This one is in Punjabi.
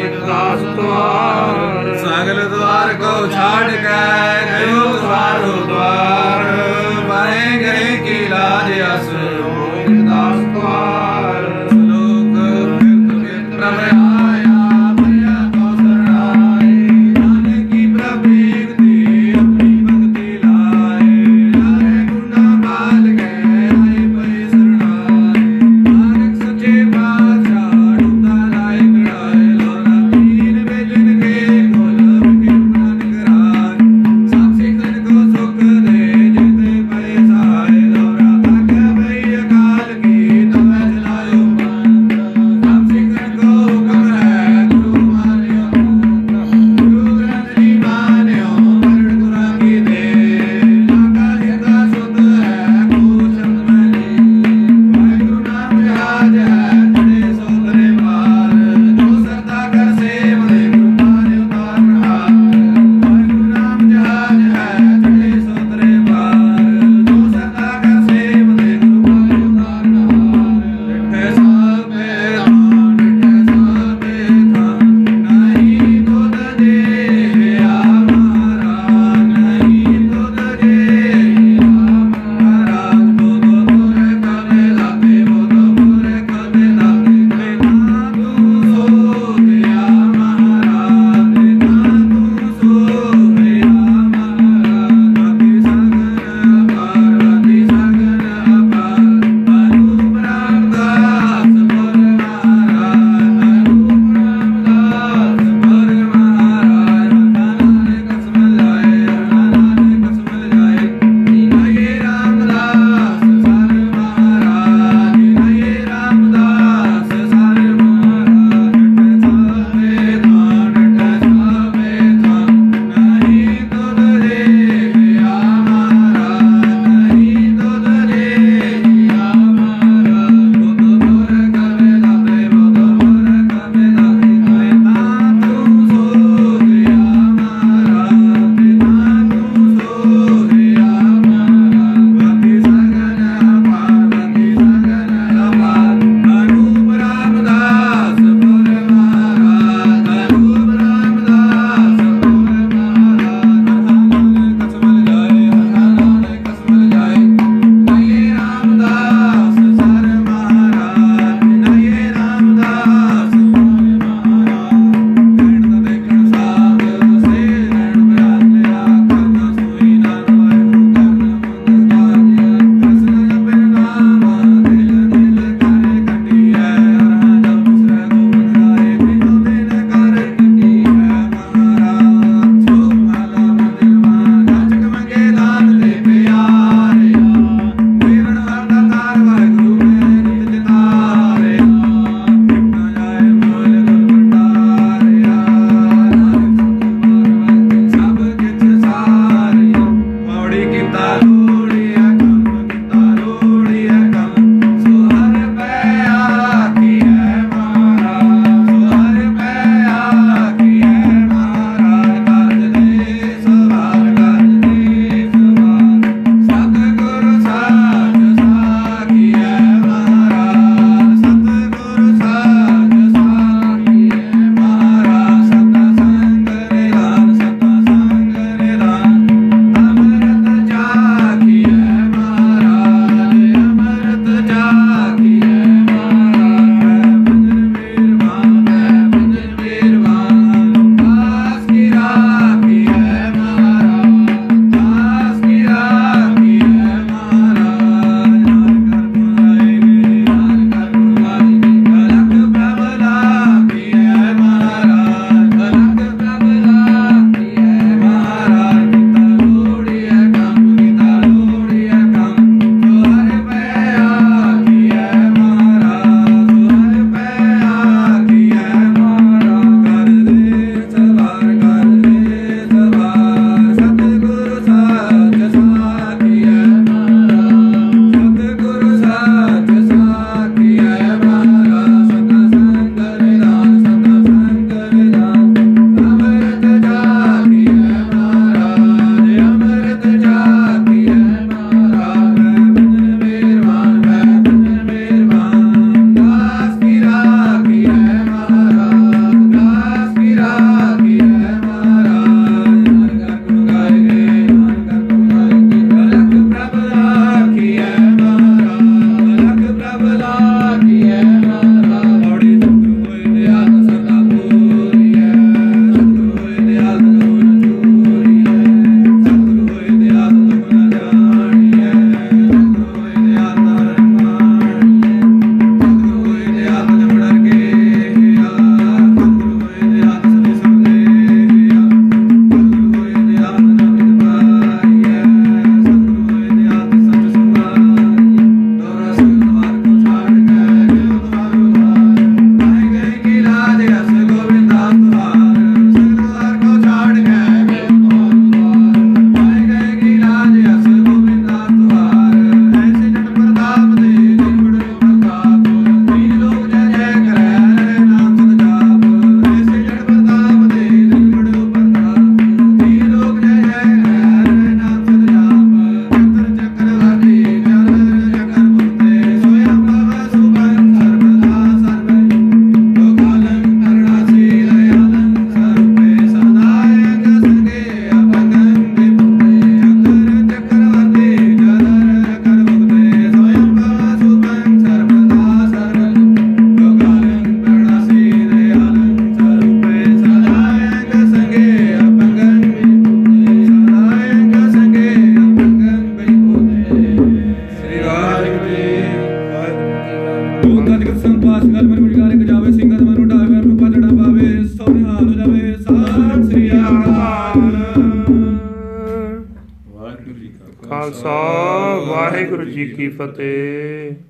ਇਕ ਦਾਸ ਦੁਆਰ ਸਗਲ ਦੁਆਰ ਕੋ ਛਾੜ ਕੇ ਫਤਿਹ